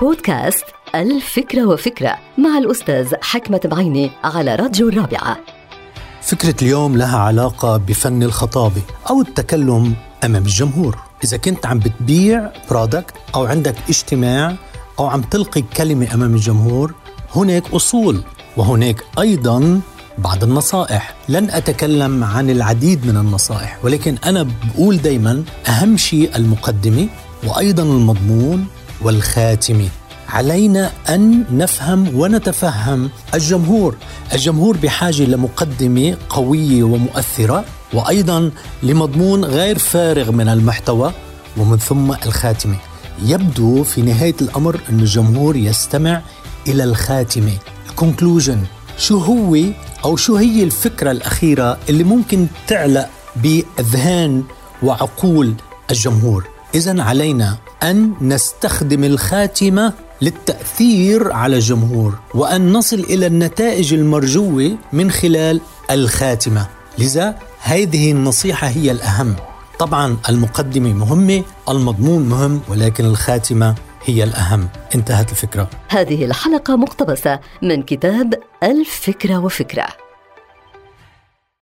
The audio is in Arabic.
بودكاست الفكرة وفكرة مع الأستاذ حكمة بعيني على راديو الرابعة. فكرة اليوم لها علاقة بفن الخطابة أو التكلم أمام الجمهور. إذا كنت عم بتبيع برودكت أو عندك اجتماع أو عم تلقي كلمة أمام الجمهور هناك أصول وهناك أيضا بعض النصائح. لن أتكلم عن العديد من النصائح ولكن أنا بقول دايما أهم شيء المقدمة وأيضا المضمون والخاتمة علينا أن نفهم ونتفهم الجمهور. الجمهور بحاجة لمقدمة قوية ومؤثرة وأيضا لمضمون غير فارغ من المحتوى ومن ثم الخاتمة يبدو في نهاية الأمر أن الجمهور يستمع إلى الخاتمة الكونكلوجن شو هو أو شو هي الفكرة الأخيرة اللي ممكن تعلق بأذهان وعقول الجمهور؟ إذا علينا أن نستخدم الخاتمة للتأثير على الجمهور وأن نصل إلى النتائج المرجوة من خلال الخاتمة. لذا هذه النصيحة هي الأهم. طبعا المقدمة مهمة المضمون مهم ولكن الخاتمة هي الأهم. انتهت الفكرة. هذه الحلقة مقتبسة من كتاب الفكرة وفكرة.